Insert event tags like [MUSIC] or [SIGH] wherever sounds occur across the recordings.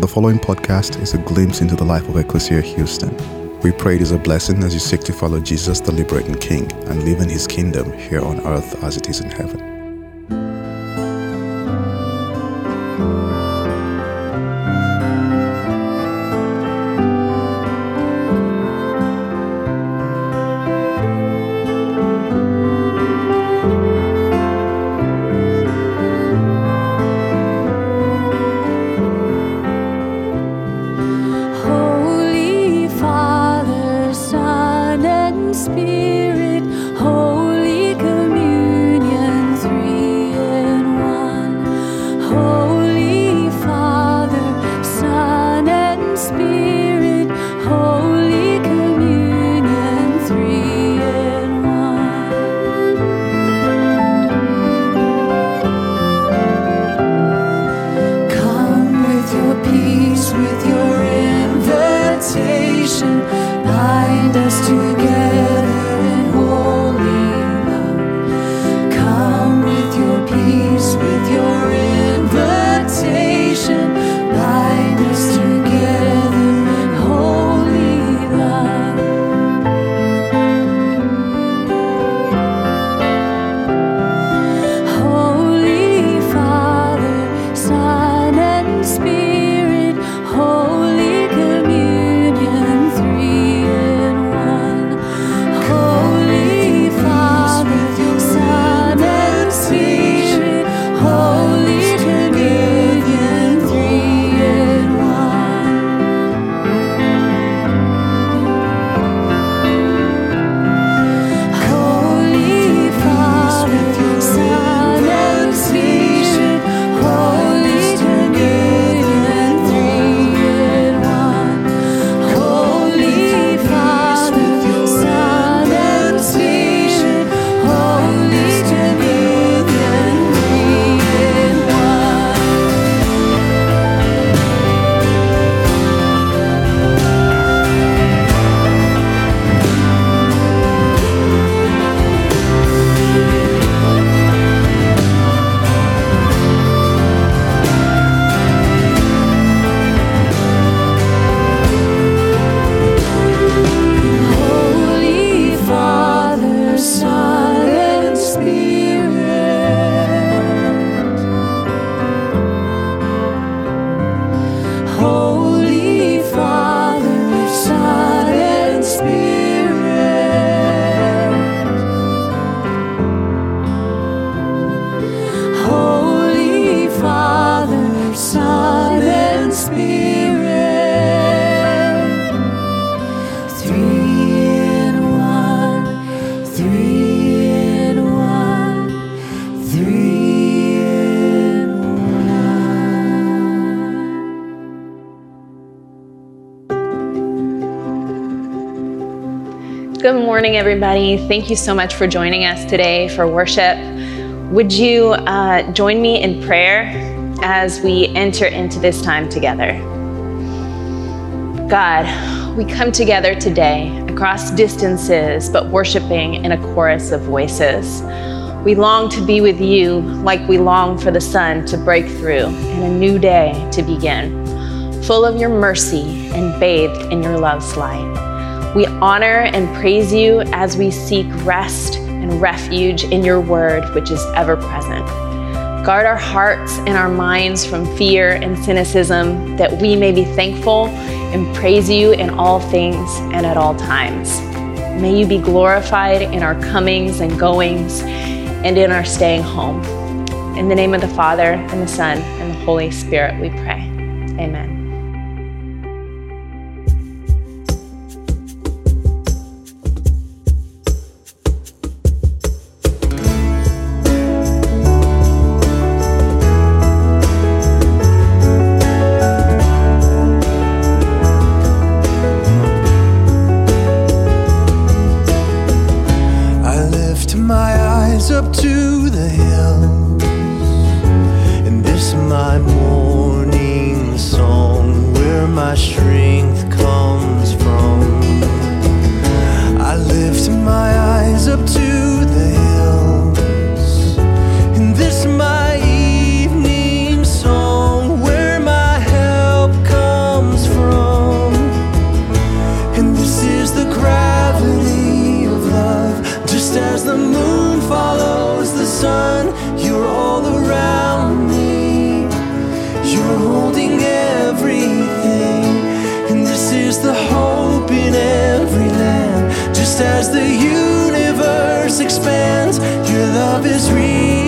The following podcast is a glimpse into the life of Ecclesia Houston. We pray it is a blessing as you seek to follow Jesus, the liberating King, and live in his kingdom here on earth as it is in heaven. Morning, everybody. Thank you so much for joining us today for worship. Would you uh, join me in prayer as we enter into this time together? God, we come together today across distances, but worshiping in a chorus of voices. We long to be with you like we long for the sun to break through and a new day to begin, full of your mercy and bathed in your love's light. We honor and praise you as we seek rest and refuge in your word, which is ever present. Guard our hearts and our minds from fear and cynicism, that we may be thankful and praise you in all things and at all times. May you be glorified in our comings and goings and in our staying home. In the name of the Father, and the Son, and the Holy Spirit, we pray. Amen. expands. Your love is real.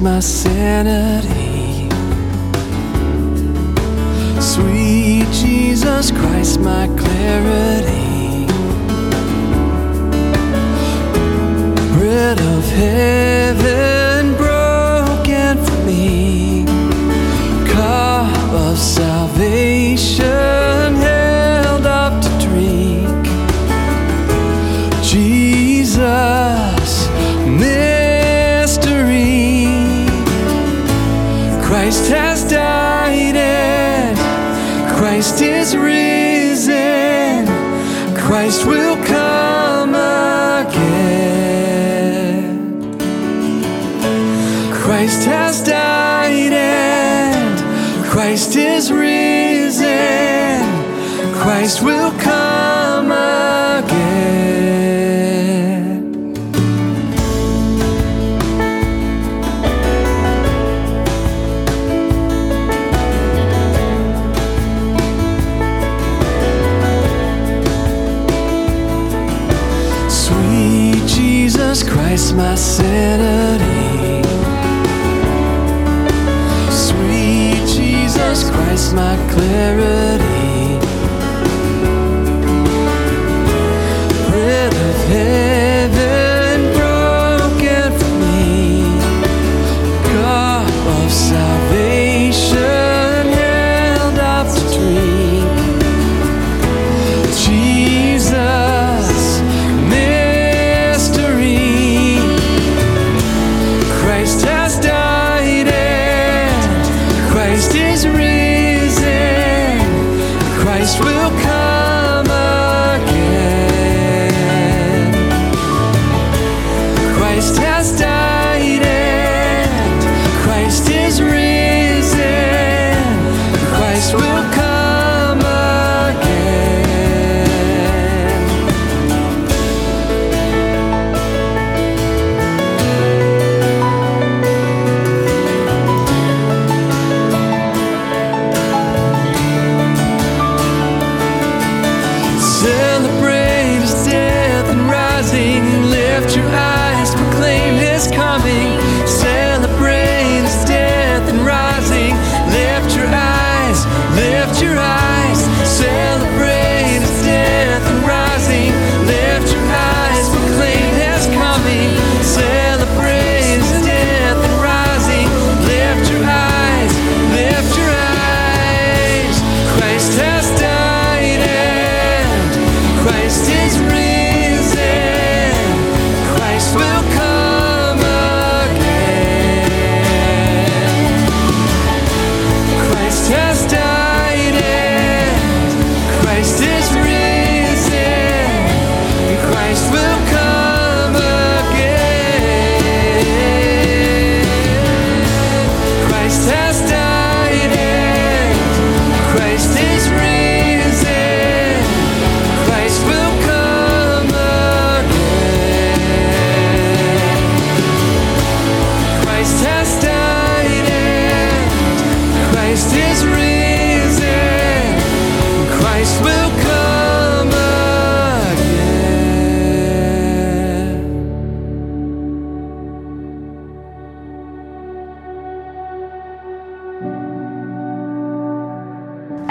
my sanity. Sweet Jesus Christ, my clarity. Bread of heaven.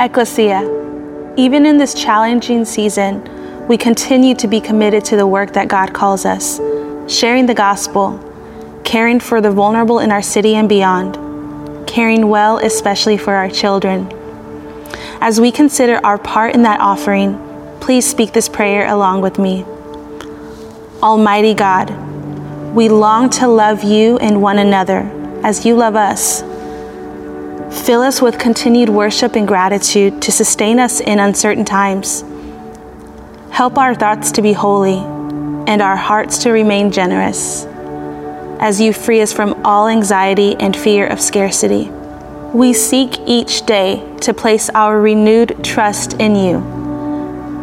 Ecclesia, even in this challenging season, we continue to be committed to the work that God calls us, sharing the gospel, caring for the vulnerable in our city and beyond, caring well, especially for our children. As we consider our part in that offering, please speak this prayer along with me. Almighty God, we long to love you and one another as you love us. Fill us with continued worship and gratitude to sustain us in uncertain times. Help our thoughts to be holy and our hearts to remain generous as you free us from all anxiety and fear of scarcity. We seek each day to place our renewed trust in you,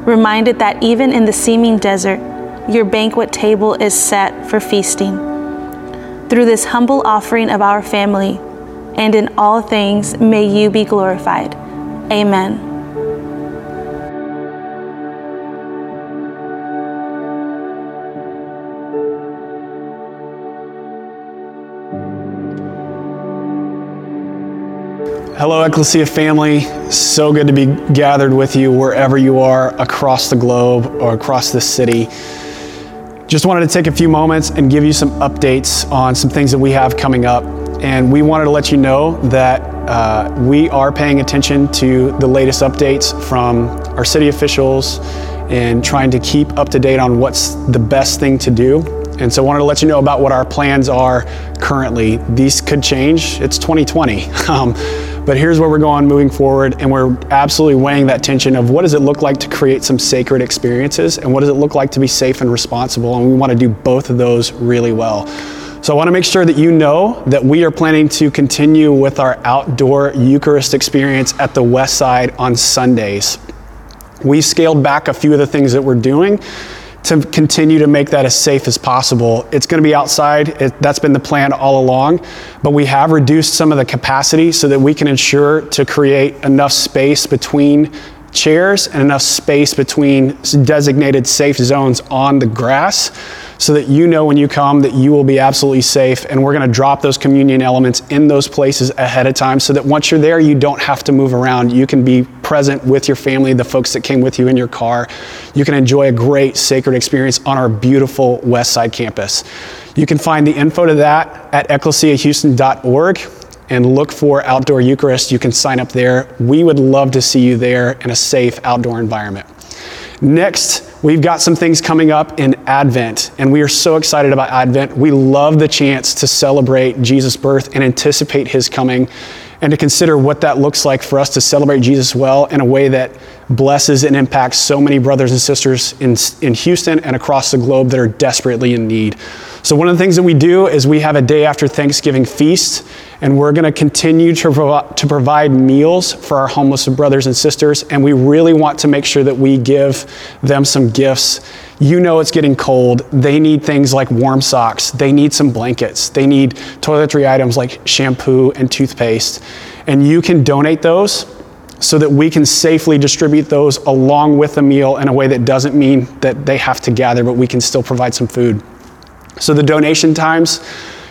reminded that even in the seeming desert, your banquet table is set for feasting. Through this humble offering of our family, and in all things may you be glorified. Amen. Hello, Ecclesia family. So good to be gathered with you wherever you are across the globe or across the city. Just wanted to take a few moments and give you some updates on some things that we have coming up. And we wanted to let you know that uh, we are paying attention to the latest updates from our city officials and trying to keep up to date on what's the best thing to do. And so I wanted to let you know about what our plans are currently. These could change. It's 2020. [LAUGHS] Um, but here's where we're going moving forward, and we're absolutely weighing that tension of what does it look like to create some sacred experiences, and what does it look like to be safe and responsible, and we want to do both of those really well. So I want to make sure that you know that we are planning to continue with our outdoor Eucharist experience at the West Side on Sundays. We scaled back a few of the things that we're doing to continue to make that as safe as possible. It's going to be outside. It, that's been the plan all along, but we have reduced some of the capacity so that we can ensure to create enough space between chairs and enough space between designated safe zones on the grass so that you know when you come that you will be absolutely safe. And we're going to drop those communion elements in those places ahead of time so that once you're there, you don't have to move around. You can be present with your family, the folks that came with you in your car. You can enjoy a great sacred experience on our beautiful West Side campus. You can find the info to that at ecclesiahouston.org and look for Outdoor Eucharist. You can sign up there. We would love to see you there in a safe outdoor environment. Next, we've got some things coming up in Advent, and we are so excited about Advent. We love the chance to celebrate Jesus' birth and anticipate his coming, and to consider what that looks like for us to celebrate Jesus well in a way that blesses and impacts so many brothers and sisters in, in Houston and across the globe that are desperately in need. So, one of the things that we do is we have a day after Thanksgiving feast, and we're going to continue to, to provide meals for our homeless brothers and sisters. And we really want to make sure that we give them some gifts. You know, it's getting cold. They need things like warm socks, they need some blankets, they need toiletry items like shampoo and toothpaste. And you can donate those so that we can safely distribute those along with the meal in a way that doesn't mean that they have to gather, but we can still provide some food. So the donation times,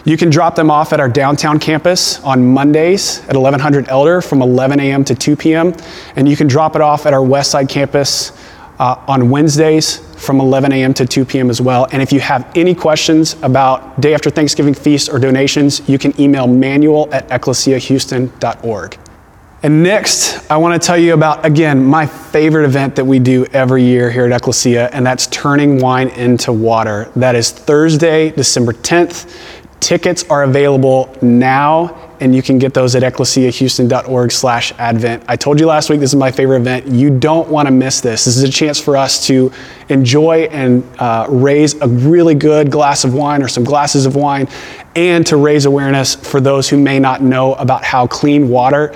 you can drop them off at our downtown campus on Mondays at 1100 Elder from 11 a.m. to 2 p.m. And you can drop it off at our West Side campus uh, on Wednesdays from 11 a.m. to 2 p.m. as well. And if you have any questions about day after Thanksgiving feast or donations, you can email manuel at ecclesiahouston.org. And next, I want to tell you about, again, my favorite event that we do every year here at Ecclesia, and that's turning wine into water. That is Thursday, December 10th. Tickets are available now, and you can get those at ecclesiahouston.org slash advent. I told you last week this is my favorite event. You don't want to miss this. This is a chance for us to enjoy and uh, raise a really good glass of wine or some glasses of wine, and to raise awareness for those who may not know about how clean water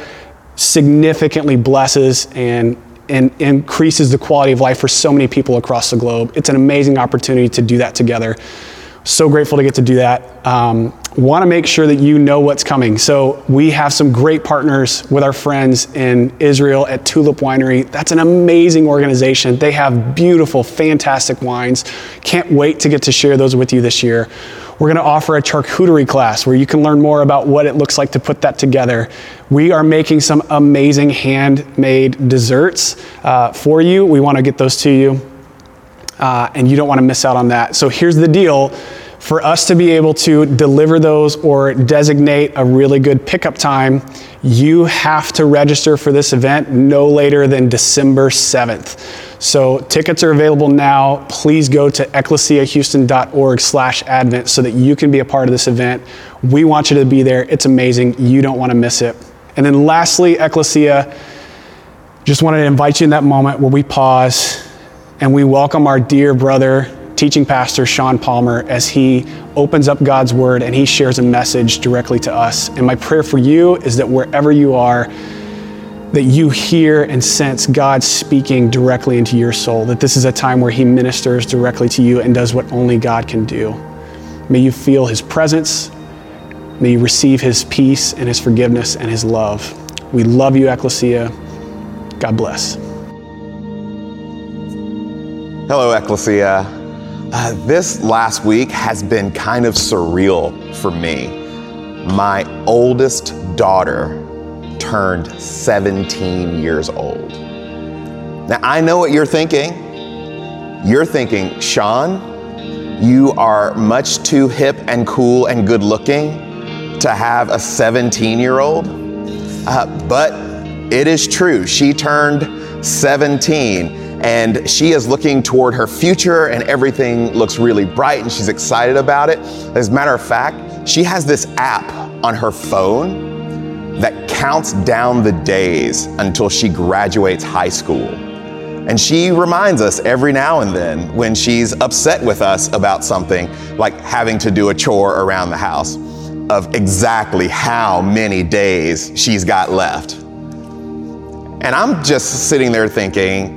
significantly blesses and, and increases the quality of life for so many people across the globe. It's an amazing opportunity to do that together. So grateful to get to do that. Um, Want to make sure that you know what's coming. So, we have some great partners with our friends in Israel at Tulip Winery. That's an amazing organization. They have beautiful, fantastic wines. Can't wait to get to share those with you this year. We're going to offer a charcuterie class where you can learn more about what it looks like to put that together. We are making some amazing handmade desserts uh, for you. We want to get those to you, uh, and you don't want to miss out on that. So here's the deal for us to be able to deliver those or designate a really good pickup time, you have to register for this event no later than December 7th. So tickets are available now. Please go to ecclesiahouston.org slash advent so that you can be a part of this event. We want you to be there. It's amazing. You don't want to miss it. And then lastly, Ecclesia, just wanted to invite you in that moment where we pause and we welcome our dear brother, teaching pastor Sean Palmer as he opens up God's word and he shares a message directly to us. And my prayer for you is that wherever you are, that you hear and sense God speaking directly into your soul, that this is a time where he ministers directly to you and does what only God can do. May you feel his presence. May you receive his peace and his forgiveness and his love. We love you, Ecclesia. God bless. Hello, Ecclesia. Uh, this last week has been kind of surreal for me. My oldest daughter turned 17 years old. Now, I know what you're thinking. You're thinking, Sean, you are much too hip and cool and good looking to have a 17 year old. Uh, but it is true. She turned 17 and she is looking toward her future and everything looks really bright and she's excited about it. As a matter of fact, she has this app on her phone that counts down the days until she graduates high school. And she reminds us every now and then when she's upset with us about something, like having to do a chore around the house, of exactly how many days she's got left. And I'm just sitting there thinking,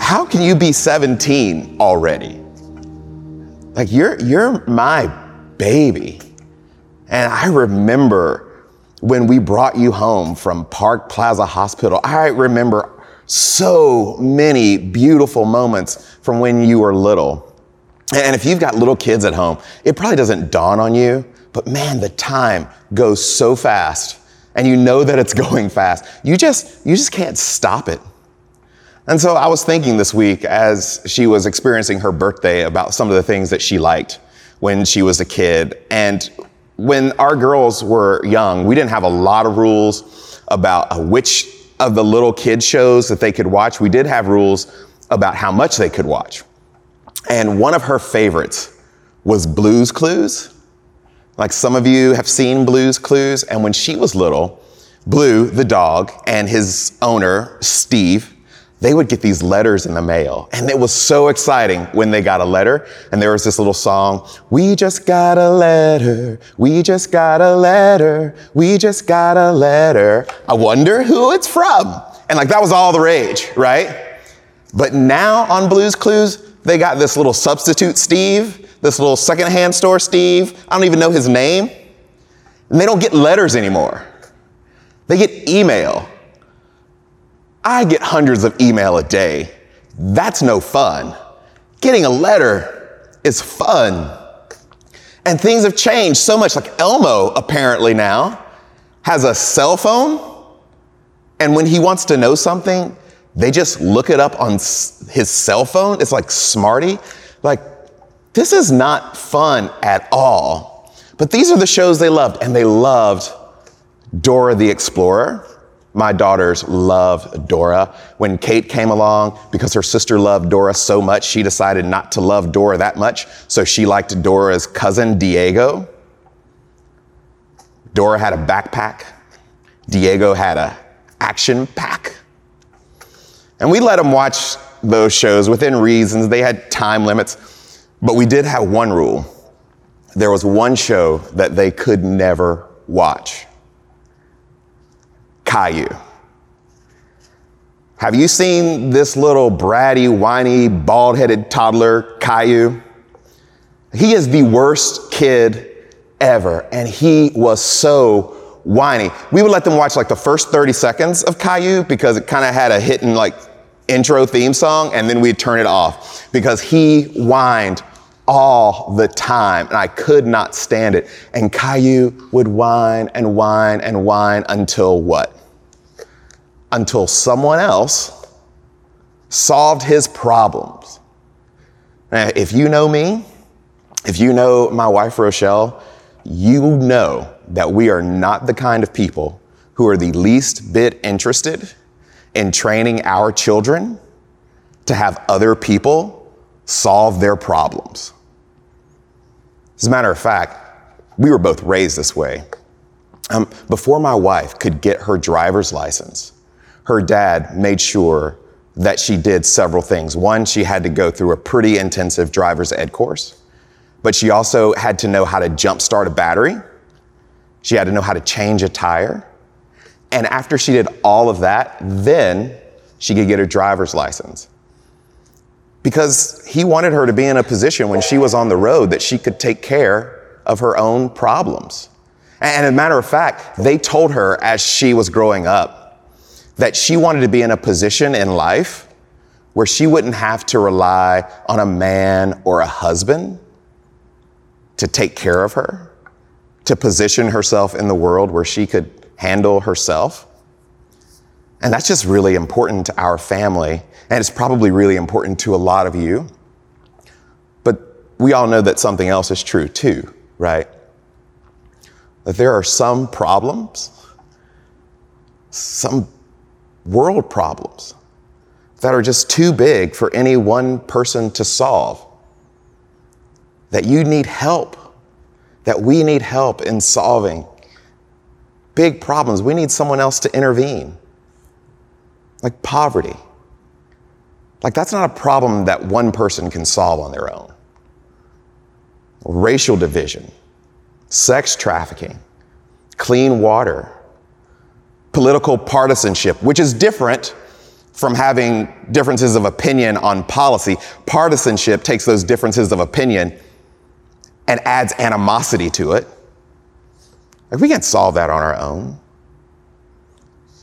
how can you be 17 already? Like you're you're my baby. And I remember when we brought you home from Park Plaza Hospital. I remember so many beautiful moments from when you were little. And if you've got little kids at home, it probably doesn't dawn on you, but man, the time goes so fast and you know that it's [LAUGHS] going fast. You just you just can't stop it. And so I was thinking this week as she was experiencing her birthday about some of the things that she liked when she was a kid. And when our girls were young, we didn't have a lot of rules about which of the little kid shows that they could watch. We did have rules about how much they could watch. And one of her favorites was Blues Clues. Like some of you have seen Blues Clues. And when she was little, Blue, the dog, and his owner, Steve, they would get these letters in the mail. And it was so exciting when they got a letter. And there was this little song, We just got a letter. We just got a letter. We just got a letter. I wonder who it's from. And like that was all the rage, right? But now on Blues Clues, they got this little substitute Steve, this little secondhand store Steve. I don't even know his name. And they don't get letters anymore. They get email. I get hundreds of email a day. That's no fun. Getting a letter is fun. And things have changed so much. Like Elmo apparently now has a cell phone. And when he wants to know something, they just look it up on his cell phone. It's like Smarty. Like, this is not fun at all. But these are the shows they loved, and they loved Dora the Explorer. My daughters love Dora. When Kate came along, because her sister loved Dora so much, she decided not to love Dora that much. So she liked Dora's cousin, Diego. Dora had a backpack. Diego had a action pack. And we let them watch those shows within reasons. They had time limits. But we did have one rule. There was one show that they could never watch. Caillou. Have you seen this little bratty, whiny, bald headed toddler, Caillou? He is the worst kid ever, and he was so whiny. We would let them watch like the first 30 seconds of Caillou because it kind of had a hidden like intro theme song, and then we'd turn it off because he whined all the time, and I could not stand it. And Caillou would whine and whine and whine until what? Until someone else solved his problems. Now, if you know me, if you know my wife Rochelle, you know that we are not the kind of people who are the least bit interested in training our children to have other people solve their problems. As a matter of fact, we were both raised this way. Um, before my wife could get her driver's license, her dad made sure that she did several things. One, she had to go through a pretty intensive driver's ed course, but she also had to know how to jumpstart a battery. She had to know how to change a tire. And after she did all of that, then she could get her driver's license. Because he wanted her to be in a position when she was on the road that she could take care of her own problems. And as a matter of fact, they told her as she was growing up that she wanted to be in a position in life where she wouldn't have to rely on a man or a husband to take care of her, to position herself in the world where she could handle herself. And that's just really important to our family. And it's probably really important to a lot of you. But we all know that something else is true too, right? That there are some problems, some world problems that are just too big for any one person to solve. That you need help, that we need help in solving big problems. We need someone else to intervene, like poverty. Like, that's not a problem that one person can solve on their own. Racial division, sex trafficking, clean water, political partisanship, which is different from having differences of opinion on policy. Partisanship takes those differences of opinion and adds animosity to it. Like, we can't solve that on our own.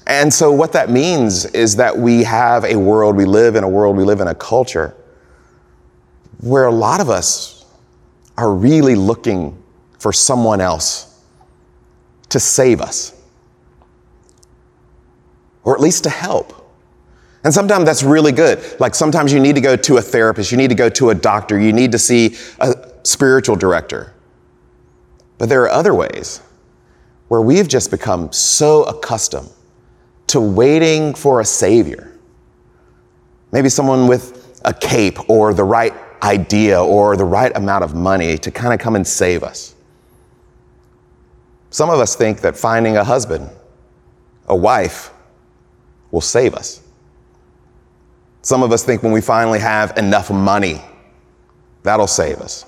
And so, what that means is that we have a world, we live in a world, we live in a culture where a lot of us are really looking for someone else to save us, or at least to help. And sometimes that's really good. Like sometimes you need to go to a therapist, you need to go to a doctor, you need to see a spiritual director. But there are other ways where we've just become so accustomed to waiting for a savior. Maybe someone with a cape or the right idea or the right amount of money to kind of come and save us. Some of us think that finding a husband, a wife, will save us. Some of us think when we finally have enough money, that'll save us.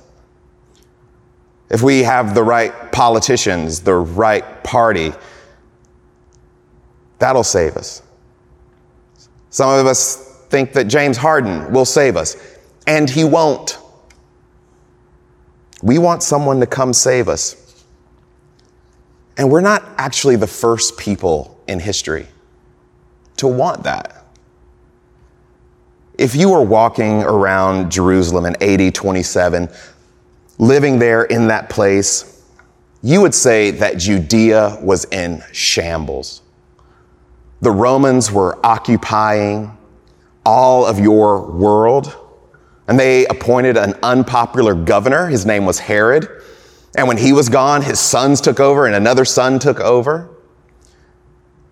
If we have the right politicians, the right party, that'll save us. Some of us think that James Harden will save us, and he won't. We want someone to come save us. And we're not actually the first people in history to want that. If you were walking around Jerusalem in AD 27, living there in that place, you would say that Judea was in shambles. The Romans were occupying all of your world, and they appointed an unpopular governor. His name was Herod. And when he was gone, his sons took over, and another son took over.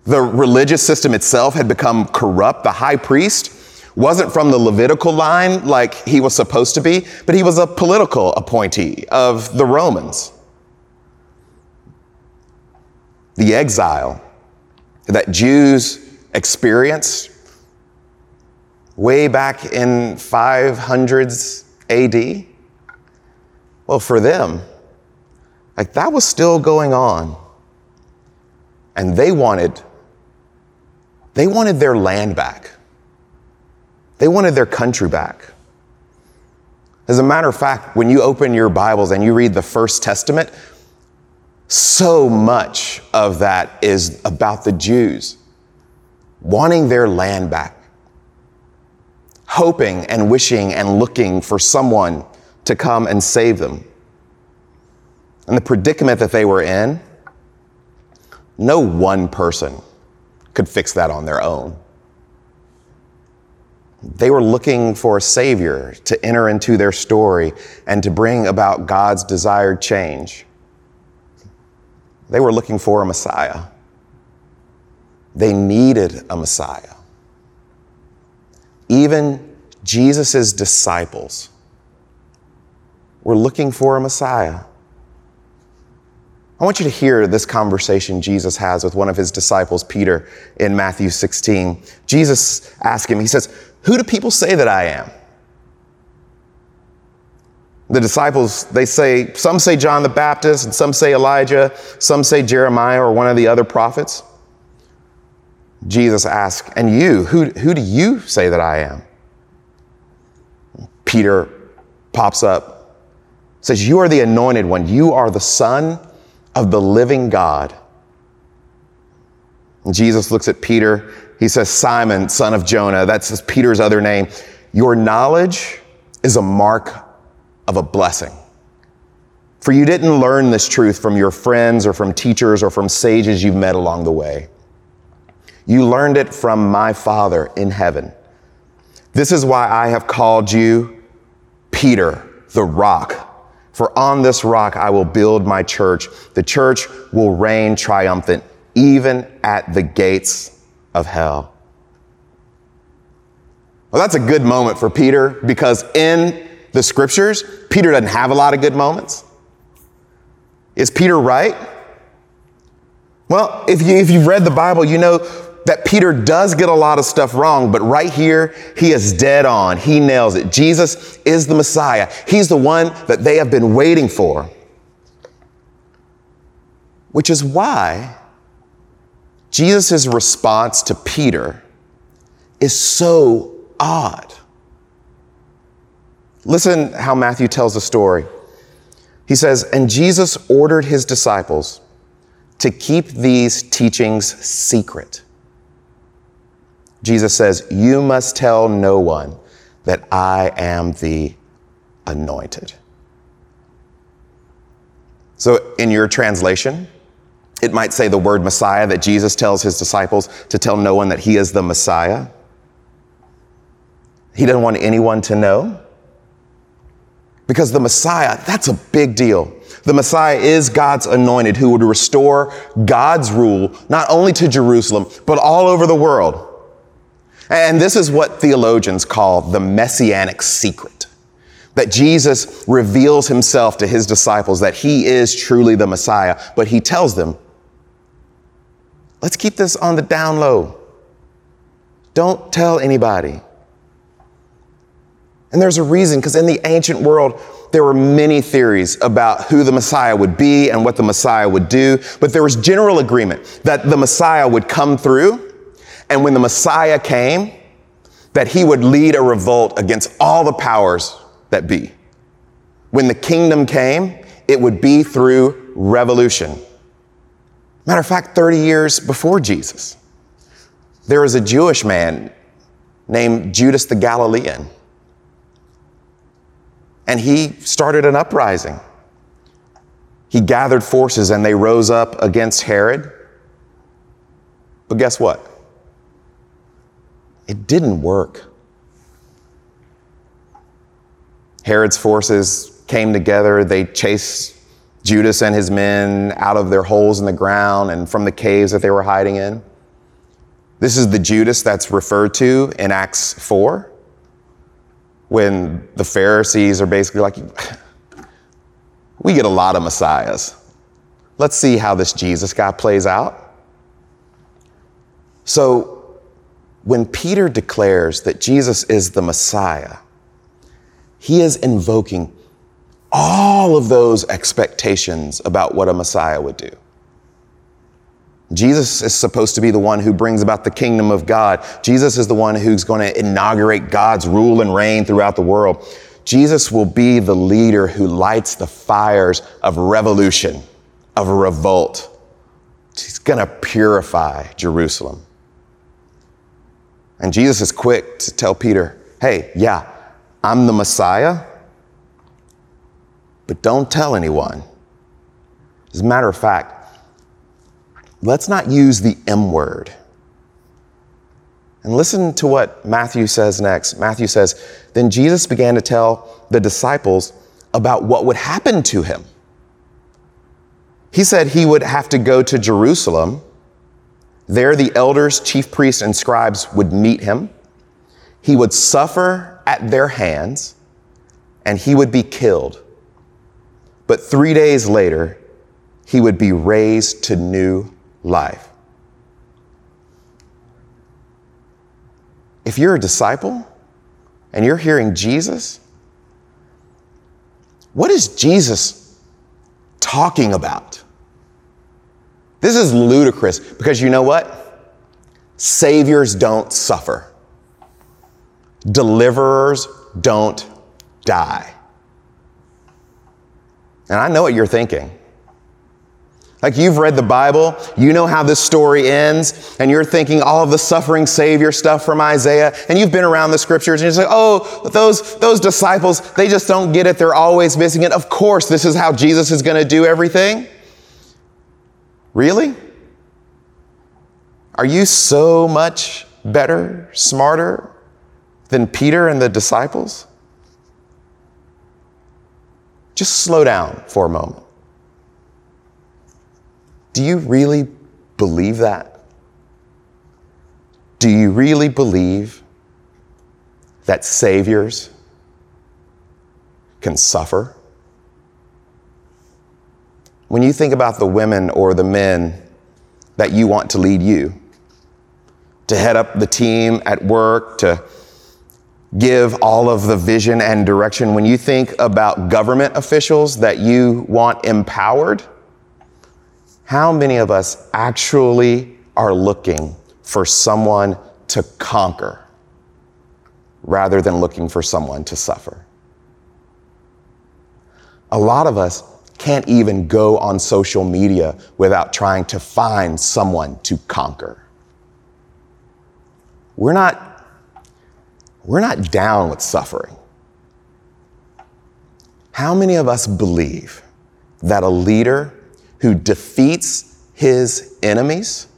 The religious system itself had become corrupt. The high priest wasn't from the Levitical line like he was supposed to be, but he was a political appointee of the Romans. The exile that Jews experienced way back in 500s AD, well, for them, like that was still going on. And they wanted, they wanted their land back. They wanted their country back. As a matter of fact, when you open your Bibles and you read the First Testament, so much of that is about the Jews wanting their land back, hoping and wishing and looking for someone to come and save them. And the predicament that they were in, no one person could fix that on their own. They were looking for a savior to enter into their story and to bring about God's desired change. They were looking for a Messiah. They needed a Messiah. Even Jesus' disciples were looking for a Messiah. I want you to hear this conversation Jesus has with one of his disciples, Peter, in Matthew 16. Jesus asked him, He says, Who do people say that I am? The disciples, they say, some say John the Baptist, and some say Elijah, some say Jeremiah or one of the other prophets. Jesus asks, And you, who, who do you say that I am? Peter pops up, says, You are the anointed one. You are the Son of the living God. And Jesus looks at Peter. He says, Simon, son of Jonah. That's Peter's other name. Your knowledge is a mark of a blessing. For you didn't learn this truth from your friends or from teachers or from sages you've met along the way. You learned it from my Father in heaven. This is why I have called you Peter, the rock. For on this rock I will build my church. The church will reign triumphant, even at the gates of hell. Well, that's a good moment for Peter because in the scriptures, Peter doesn't have a lot of good moments. Is Peter right? Well, if, you, if you've read the Bible, you know that Peter does get a lot of stuff wrong, but right here, he is dead on. He nails it. Jesus is the Messiah. He's the one that they have been waiting for. Which is why Jesus' response to Peter is so odd. Listen how Matthew tells the story. He says, And Jesus ordered his disciples to keep these teachings secret. Jesus says, You must tell no one that I am the anointed. So, in your translation, it might say the word Messiah that Jesus tells his disciples to tell no one that he is the Messiah. He doesn't want anyone to know. Because the Messiah, that's a big deal. The Messiah is God's anointed who would restore God's rule, not only to Jerusalem, but all over the world. And this is what theologians call the messianic secret. That Jesus reveals himself to his disciples that he is truly the Messiah, but he tells them, let's keep this on the down low. Don't tell anybody. And there's a reason, because in the ancient world, there were many theories about who the Messiah would be and what the Messiah would do, but there was general agreement that the Messiah would come through, and when the Messiah came, that he would lead a revolt against all the powers that be. When the kingdom came, it would be through revolution. Matter of fact, 30 years before Jesus, there was a Jewish man named Judas the Galilean and he started an uprising. He gathered forces and they rose up against Herod. But guess what? It didn't work. Herod's forces came together, they chased Judas and his men out of their holes in the ground and from the caves that they were hiding in. This is the Judas that's referred to in Acts 4 when the Pharisees are basically like, we get a lot of messiahs. Let's see how this Jesus guy plays out. So, when Peter declares that Jesus is the Messiah, he is invoking all of those expectations about what a Messiah would do. Jesus is supposed to be the one who brings about the kingdom of God. Jesus is the one who's going to inaugurate God's rule and reign throughout the world. Jesus will be the leader who lights the fires of revolution, of revolt. He's going to purify Jerusalem. And Jesus is quick to tell Peter, hey, yeah, I'm the Messiah, but don't tell anyone. As a matter of fact, let's not use the M word. And listen to what Matthew says next. Matthew says, Then Jesus began to tell the disciples about what would happen to him. He said he would have to go to Jerusalem. There, the elders, chief priests, and scribes would meet him. He would suffer at their hands, and he would be killed. But three days later, he would be raised to new life. If you're a disciple and you're hearing Jesus, what is Jesus talking about? This is ludicrous because you know what? Saviors don't suffer, deliverers don't die. And I know what you're thinking. Like you've read the Bible, you know how this story ends, and you're thinking all of the suffering Savior stuff from Isaiah, and you've been around the scriptures, and you're like, oh, those, those disciples, they just don't get it. They're always missing it. Of course, this is how Jesus is going to do everything. Really? Are you so much better, smarter than Peter and the disciples? Just slow down for a moment. Do you really believe that? Do you really believe that saviors can suffer? When you think about the women or the men that you want to lead you, to head up the team at work, to give all of the vision and direction, when you think about government officials that you want empowered, how many of us actually are looking for someone to conquer rather than looking for someone to suffer? A lot of us can't even go on social media without trying to find someone to conquer. We're not, we're not down with suffering. How many of us believe that a leader who defeats his enemies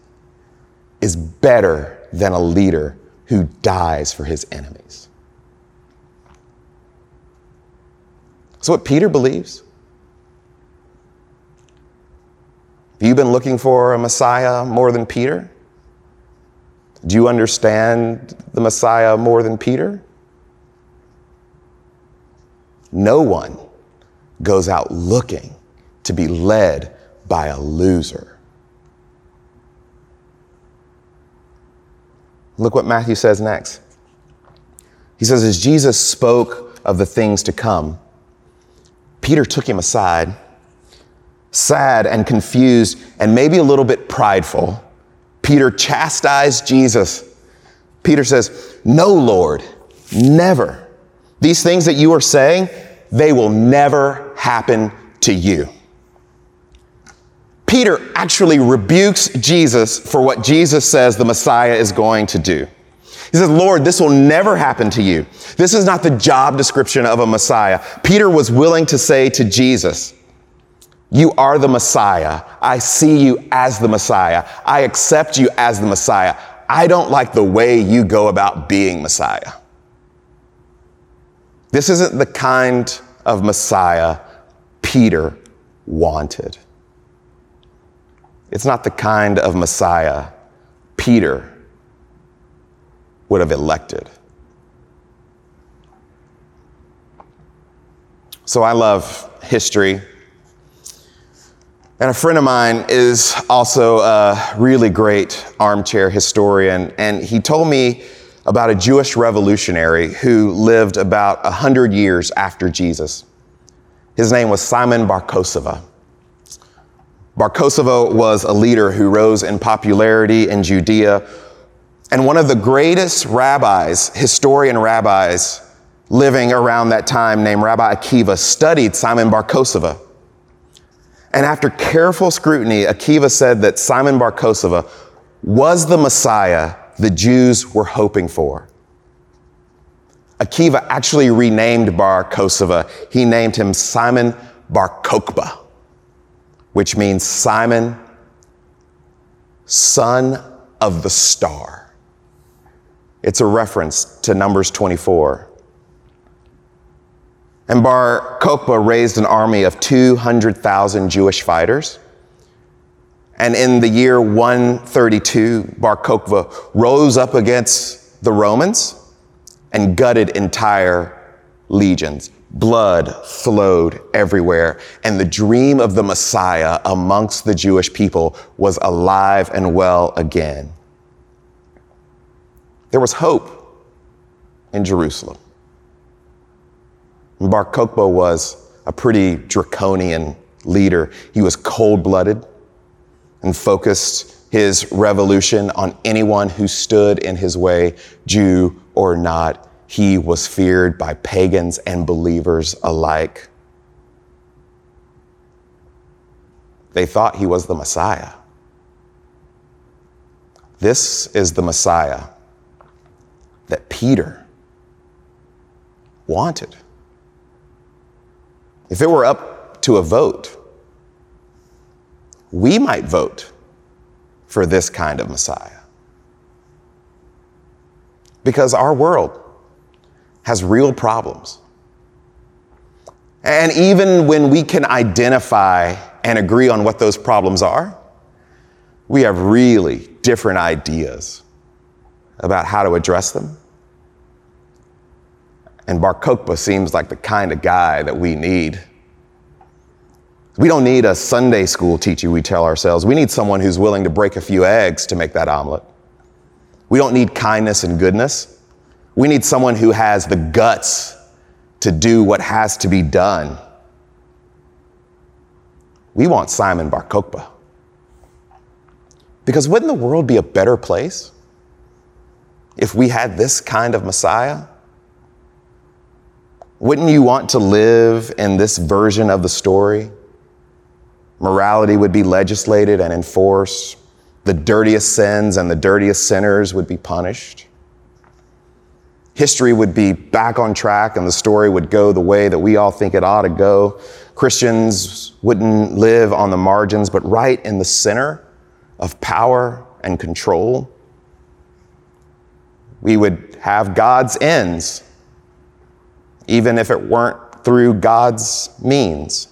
is better than a leader who dies for his enemies. That's what Peter believes. Have you been looking for a Messiah more than Peter? Do you understand the Messiah more than Peter? No one goes out looking to be led by a loser. Look what Matthew says next. He says, As Jesus spoke of the things to come, Peter took him aside, sad and confused, and maybe a little bit prideful. Peter chastised Jesus. Peter says, No, Lord, never. These things that you are saying, they will never happen to you. Peter actually rebukes Jesus for what Jesus says the Messiah is going to do. He says, Lord, this will never happen to you. This is not the job description of a Messiah. Peter was willing to say to Jesus, You are the Messiah. I see you as the Messiah. I accept you as the Messiah. I don't like the way you go about being Messiah. This isn't the kind of Messiah Peter wanted. It's not the kind of Messiah Peter would have elected. So I love history. And a friend of mine is also a really great armchair historian, and he told me about a Jewish revolutionary who lived about 100 years after Jesus. His name was Simon Bar Kokhba. Bar Kokhba was a leader who rose in popularity in Judea. And one of the greatest rabbis, historian rabbis living around that time, named Rabbi Akiva, studied Simon Bar Kokhba. And after careful scrutiny, Akiva said that Simon Bar Kokhba was the Messiah the Jews were hoping for. Akiva actually renamed Bar Kokhba. He named him Simon Bar Kokhba, which means Simon, son of the star. It's a reference to Numbers 24. And Bar Kokhba raised an army of 200,000 Jewish fighters. And in the year 132, Bar Kokhba rose up against the Romans and gutted entire legions. Blood flowed everywhere, and the dream of the Messiah amongst the Jewish people was alive and well again. There was hope in Jerusalem. Bar Kokhba was a pretty draconian leader. He was cold blooded and focused his revolution on anyone who stood in his way, Jew or not. He was feared by pagans and believers alike. They thought he was the Messiah. This is the Messiah that Peter wanted. If it were up to a vote, we might vote for this kind of Messiah. Because our world has real problems. And even when we can identify and agree on what those problems are, we have really different ideas about how to address them. And Bar Kokhba seems like the kind of guy that we need. We don't need a Sunday school teacher, we tell ourselves. We need someone who's willing to break a few eggs to make that omelet. We don't need kindness and goodness. We need someone who has the guts to do what has to be done. We want Simon Bar Kokhba. Because wouldn't the world be a better place if we had this kind of Messiah? Wouldn't you want to live in this version of the story? Morality would be legislated and enforced. The dirtiest sins and the dirtiest sinners would be punished. History would be back on track and the story would go the way that we all think it ought to go. Christians wouldn't live on the margins, but right in the center of power and control. We would have God's ends, even if it weren't through God's means.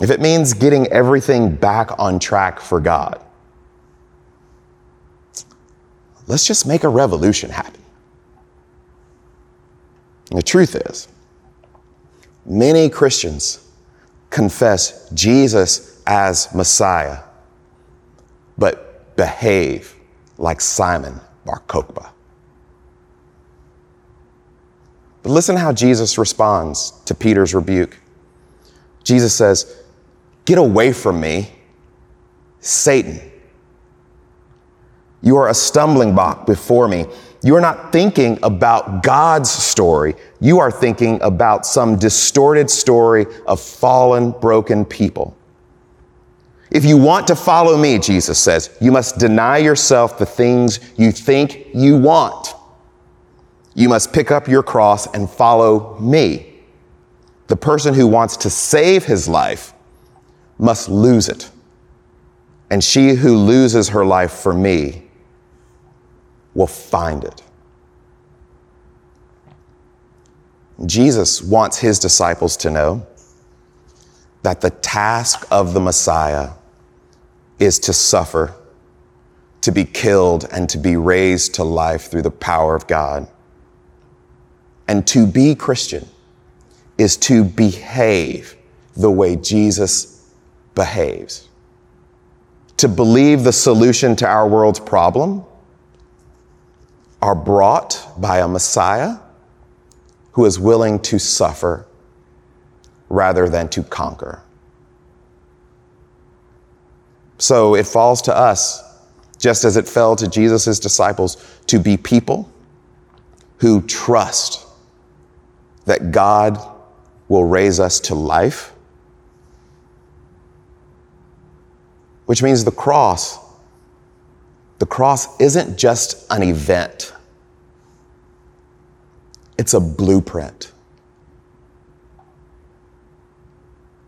If it means getting everything back on track for God, let's just make a revolution happen. The truth is, many Christians confess Jesus as Messiah, but behave like Simon Bar Kokhba. But listen how Jesus responds to Peter's rebuke. Jesus says, Get away from me, Satan. You are a stumbling block before me. You are not thinking about God's story. You are thinking about some distorted story of fallen, broken people. If you want to follow me, Jesus says, you must deny yourself the things you think you want. You must pick up your cross and follow me. The person who wants to save his life must lose it. And she who loses her life for me will find it. Jesus wants his disciples to know that the task of the Messiah is to suffer, to be killed, and to be raised to life through the power of God. And to be Christian is to behave the way Jesus behaves. To believe the solution to our world's problem are brought by a Messiah who is willing to suffer rather than to conquer. So it falls to us, just as it fell to Jesus' disciples, to be people who trust that God will raise us to life, which means the cross. The cross isn't just an event, it's a blueprint.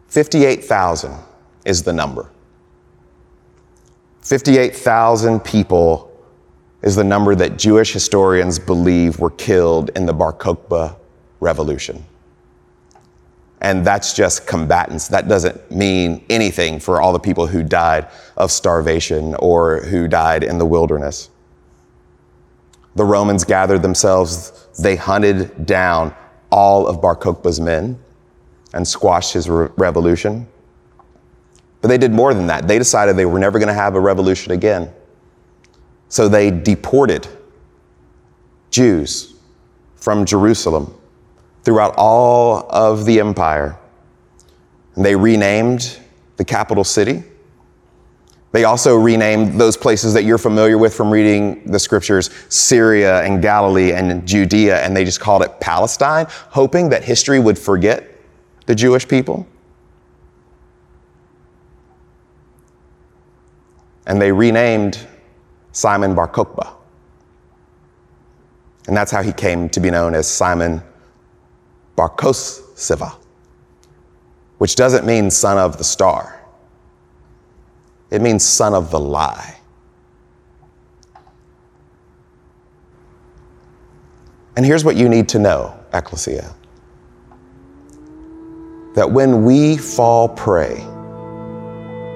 58,000 is the number. 58,000 people is the number that Jewish historians believe were killed in the Bar Kokhba revolution. And that's just combatants. That doesn't mean anything for all the people who died of starvation or who died in the wilderness. The Romans gathered themselves, they hunted down all of Bar Kokhba's men and squashed his re- revolution. But they did more than that. They decided they were never going to have a revolution again. So they deported Jews from Jerusalem throughout all of the empire. They renamed the capital city. They also renamed those places that you're familiar with from reading the scriptures Syria and Galilee and Judea, and they just called it Palestine, hoping that history would forget the Jewish people. And they renamed Simon Bar Kokhba. And that's how he came to be known as Simon Bar which doesn't mean son of the star. It means son of the lie. And here's what you need to know, Ecclesia that when we fall prey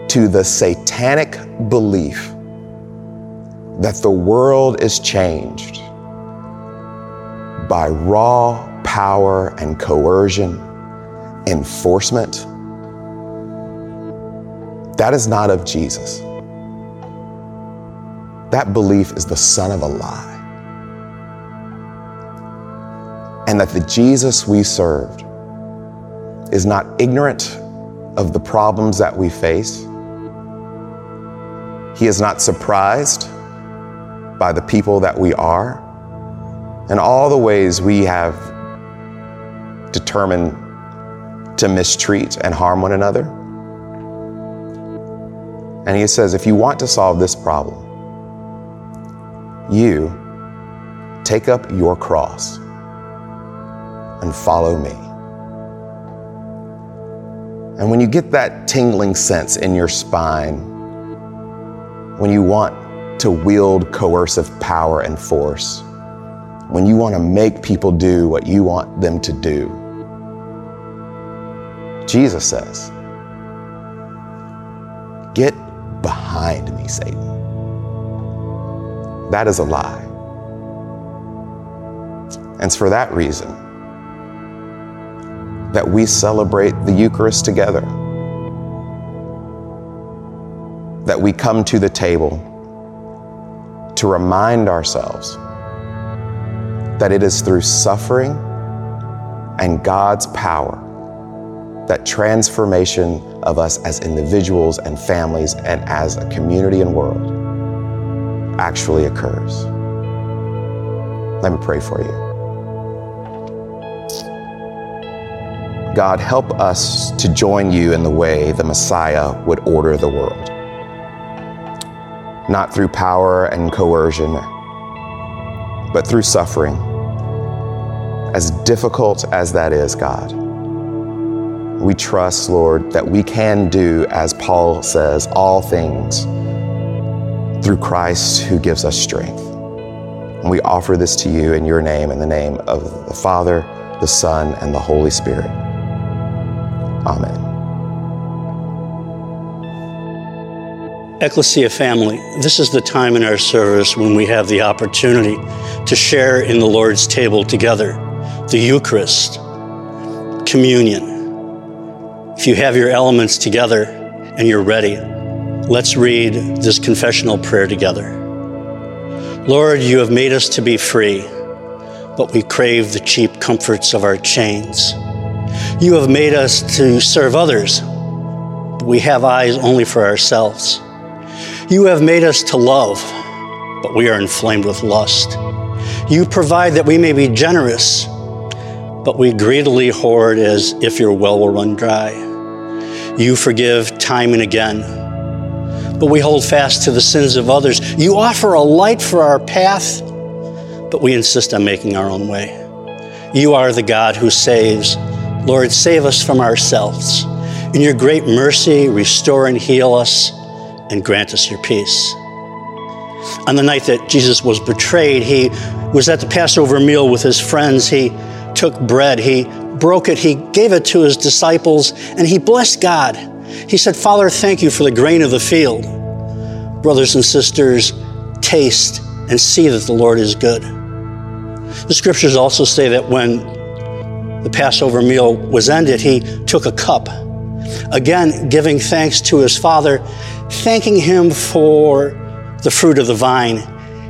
to the satanic belief that the world is changed by raw power and coercion, enforcement, that is not of Jesus. That belief is the son of a lie. And that the Jesus we served is not ignorant of the problems that we face. He is not surprised by the people that we are and all the ways we have determined to mistreat and harm one another. And he says, if you want to solve this problem, you take up your cross and follow me. And when you get that tingling sense in your spine, when you want to wield coercive power and force, when you want to make people do what you want them to do, Jesus says, Get behind me, Satan. That is a lie. And it's for that reason that we celebrate the Eucharist together, that we come to the table to remind ourselves that it is through suffering and God's power that transformation of us as individuals and families and as a community and world actually occurs. Let me pray for you. God, help us to join you in the way the Messiah would order the world not through power and coercion, but through suffering. As difficult as that is, God, we trust, Lord, that we can do, as Paul says, all things through Christ who gives us strength. And we offer this to you in your name, in the name of the Father, the Son, and the Holy Spirit. Amen. Ecclesia family, this is the time in our service when we have the opportunity to share in the Lord's table together, the Eucharist, communion. If you have your elements together and you're ready, let's read this confessional prayer together. Lord, you have made us to be free, but we crave the cheap comforts of our chains. You have made us to serve others, but we have eyes only for ourselves. You have made us to love, but we are inflamed with lust. You provide that we may be generous, but we greedily hoard as if your well will run dry. You forgive time and again, but we hold fast to the sins of others. You offer a light for our path, but we insist on making our own way. You are the God who saves. Lord, save us from ourselves. In your great mercy, restore and heal us and grant us your peace. On the night that Jesus was betrayed, he was at the Passover meal with his friends. He took bread, he broke it, he gave it to his disciples, and he blessed God. He said, Father, thank you for the grain of the field. Brothers and sisters, taste and see that the Lord is good. The scriptures also say that when the Passover meal was ended, he took a cup, again giving thanks to his Father, thanking him for the fruit of the vine.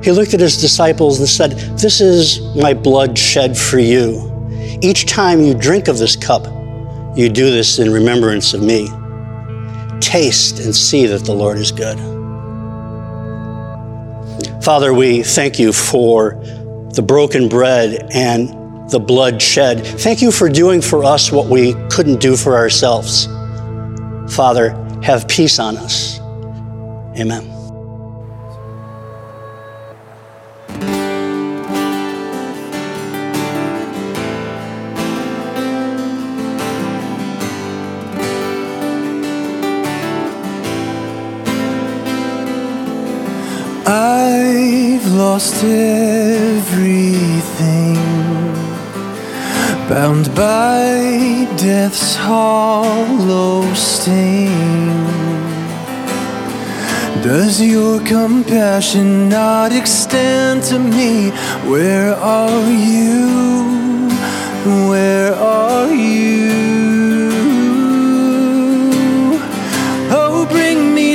He looked at his disciples and said, This is my blood shed for you. Each time you drink of this cup, you do this in remembrance of me. Taste and see that the Lord is good. Father, we thank you for the broken bread and the blood shed. Thank you for doing for us what we couldn't do for ourselves. Father, have peace on us. Amen. Lost everything, bound by death's hollow sting. Does your compassion not extend to me? Where are you? Where are you?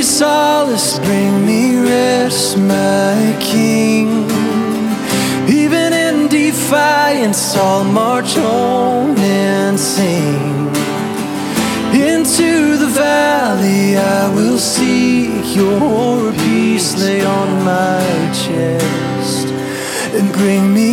Solace, bring me rest, my King. Even in defiance, I'll march on and sing. Into the valley, I will seek your peace, lay on my chest, and bring me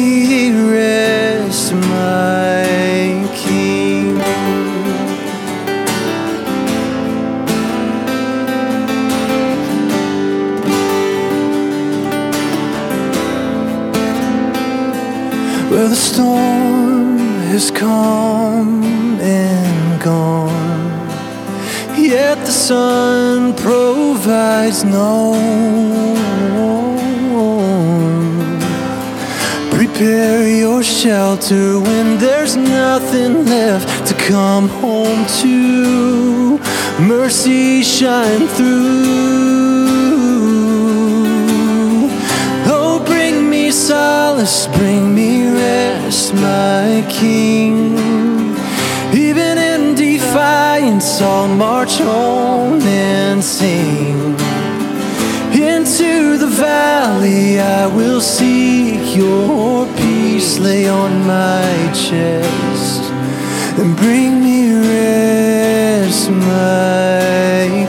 no. Prepare your shelter when there's nothing left to come home to. Mercy shine through. Oh, bring me solace, bring me rest, my King. Even in defiance, I'll march on and sing. Into the valley, I will seek your peace, lay on my chest, and bring me rest, my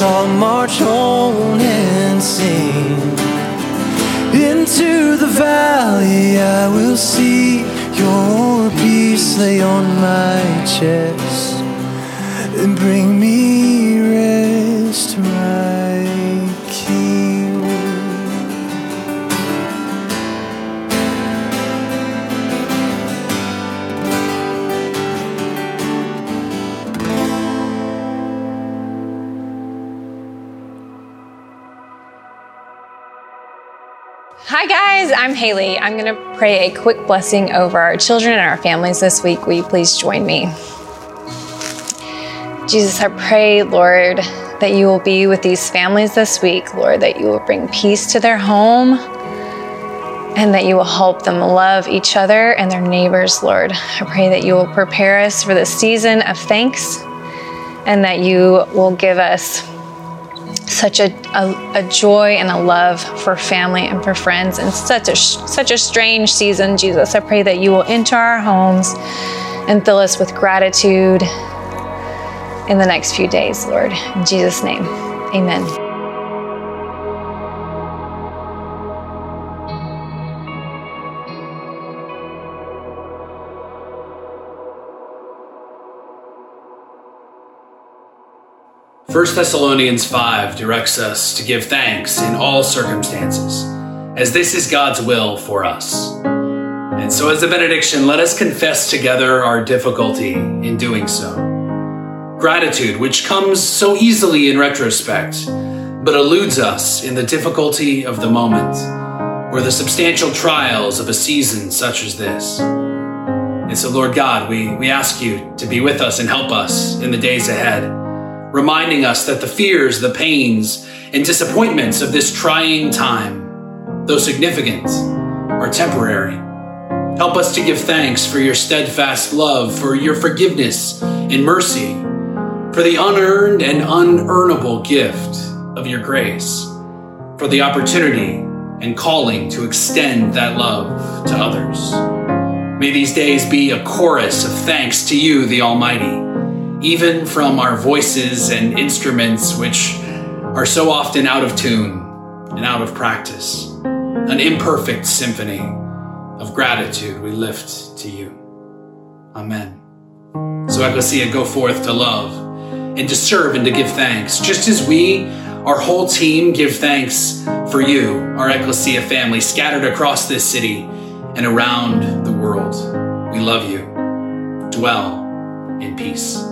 I'll march on and sing. Into the valley, I will see your peace lay on my chest and bring me I'm Haley. I'm going to pray a quick blessing over our children and our families this week. Will you please join me? Jesus, I pray, Lord, that you will be with these families this week, Lord, that you will bring peace to their home and that you will help them love each other and their neighbors, Lord. I pray that you will prepare us for the season of thanks and that you will give us such a, a, a, joy and a love for family and for friends in such a such a strange season jesus. I pray that you will enter our homes and fill us with gratitude in the next few days lord. In jesus name amen First Thessalonians 5 directs us to give thanks in all circumstances, as this is God's will for us. And so, as a benediction, let us confess together our difficulty in doing so. Gratitude, which comes so easily in retrospect, but eludes us in the difficulty of the moment or the substantial trials of a season such as this. And so, Lord God, we, we ask you to be with us and help us in the days ahead reminding us that the fears, the pains, and disappointments of this trying time, though significant, are temporary. Help us to give thanks for your steadfast love, for your forgiveness and mercy, for the unearned and unearnable gift of your grace, for the opportunity and calling to extend that love to others. May these days be a chorus of thanks to you, the Almighty even from our voices and instruments, which are so often out of tune and out of practice. An imperfect symphony of gratitude we lift to you. Amen. So, Ecclesia, go forth to love and to serve and to give thanks, just as we, our whole team, give thanks for you, our Ecclesia family, scattered across this city and around the world. We love you. Dwell in peace.